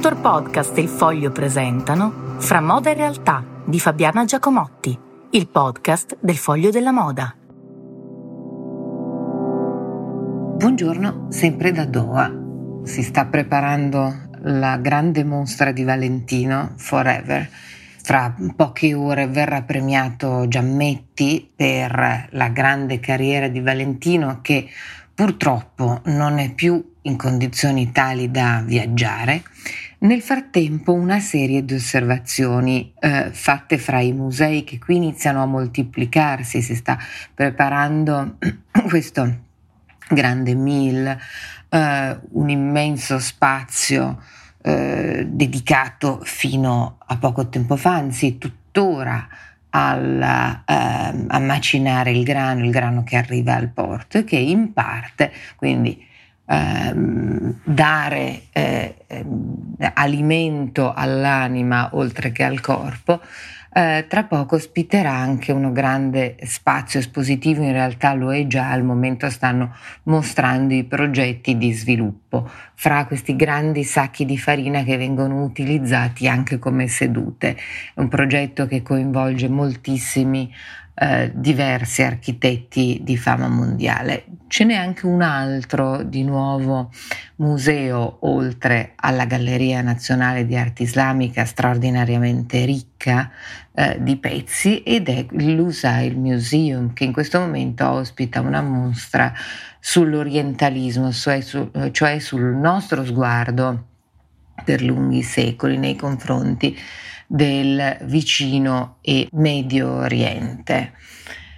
Culture Podcast e il Foglio presentano Fra moda e realtà di Fabiana Giacomotti, il podcast del Foglio della Moda. Buongiorno, sempre da Doha. Si sta preparando la grande mostra di Valentino Forever. Fra poche ore verrà premiato Giammetti per la grande carriera di Valentino che purtroppo non è più in condizioni tali da viaggiare. Nel frattempo una serie di osservazioni eh, fatte fra i musei che qui iniziano a moltiplicarsi, si sta preparando questo grande mill, eh, un immenso spazio eh, dedicato fino a poco tempo fa, anzi tuttora alla, eh, a macinare il grano, il grano che arriva al porto e che in parte, quindi ehm, dare eh, alimento all'anima oltre che al corpo, eh, tra poco ospiterà anche uno grande spazio espositivo, in realtà lo è già, al momento stanno mostrando i progetti di sviluppo fra questi grandi sacchi di farina che vengono utilizzati anche come sedute. È un progetto che coinvolge moltissimi eh, diversi architetti di fama mondiale. Ce n'è anche un altro, di nuovo museo, oltre alla Galleria Nazionale di Arte Islamica, straordinariamente ricca eh, di pezzi, ed è l'Usail Museum, che in questo momento ospita una mostra sull'orientalismo, cioè, su, cioè sul nostro sguardo per lunghi secoli nei confronti del vicino e Medio Oriente.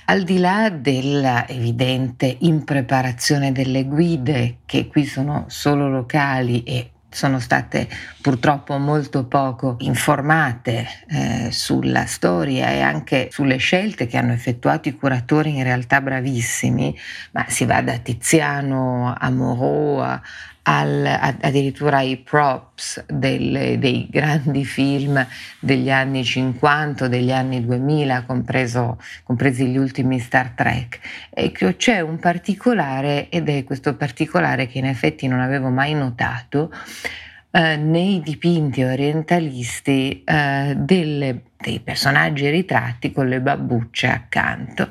Al di là della evidente impreparazione delle guide, che qui sono solo locali e sono state purtroppo molto poco informate eh, sulla storia e anche sulle scelte che hanno effettuato i curatori in realtà bravissimi, ma si va da Tiziano a Moreau al, addirittura ai props delle, dei grandi film degli anni 50 o degli anni 2000, compreso, compresi gli ultimi Star Trek. Ecco, c'è un particolare, ed è questo particolare che in effetti non avevo mai notato, eh, nei dipinti orientalisti eh, delle, dei personaggi ritratti con le babbucce accanto.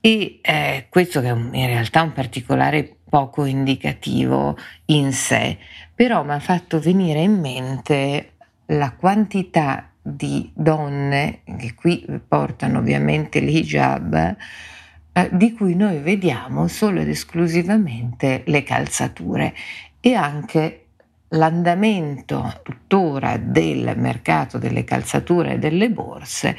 E eh, questo che è in realtà un particolare poco indicativo in sé, però mi ha fatto venire in mente la quantità di donne che qui portano ovviamente l'hijab, eh, di cui noi vediamo solo ed esclusivamente le calzature e anche l'andamento tuttora del mercato delle calzature e delle borse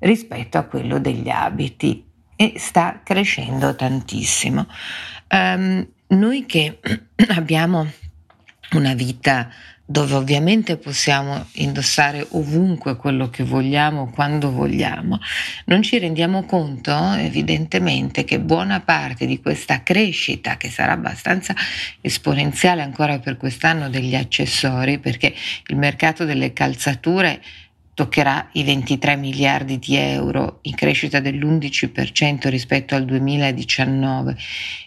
rispetto a quello degli abiti e sta crescendo tantissimo. Um, noi che abbiamo una vita dove ovviamente possiamo indossare ovunque quello che vogliamo, quando vogliamo, non ci rendiamo conto evidentemente che buona parte di questa crescita, che sarà abbastanza esponenziale ancora per quest'anno degli accessori, perché il mercato delle calzature toccherà i 23 miliardi di euro in crescita dell'11% rispetto al 2019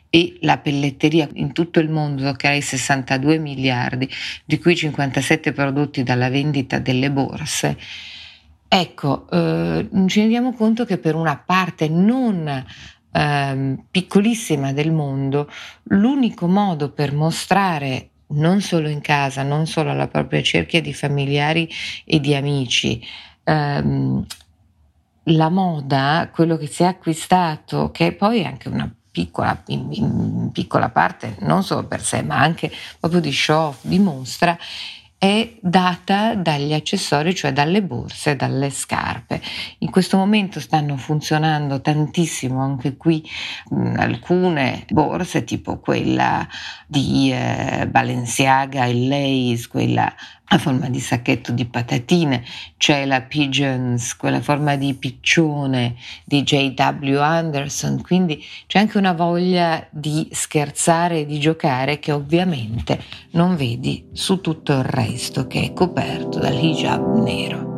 e la pelletteria in tutto il mondo toccherà i 62 miliardi, di cui 57 prodotti dalla vendita delle borse. Ecco, eh, ci rendiamo conto che per una parte non eh, piccolissima del mondo, l'unico modo per mostrare non solo in casa, non solo alla propria cerchia di familiari e di amici. Um, la moda, quello che si è acquistato, che poi è anche una piccola, in, in piccola parte, non solo per sé, ma anche proprio di show off, dimostra è data dagli accessori, cioè dalle borse, dalle scarpe. In questo momento stanno funzionando tantissimo anche qui mh, alcune borse, tipo quella di eh, Balenciaga e Lace, quella a forma di sacchetto di patatine, c'è la Pigeons, quella forma di piccione di J.W. Anderson, quindi c'è anche una voglia di scherzare e di giocare che ovviamente non vedi su tutto il resto che è coperto dal hijab nero.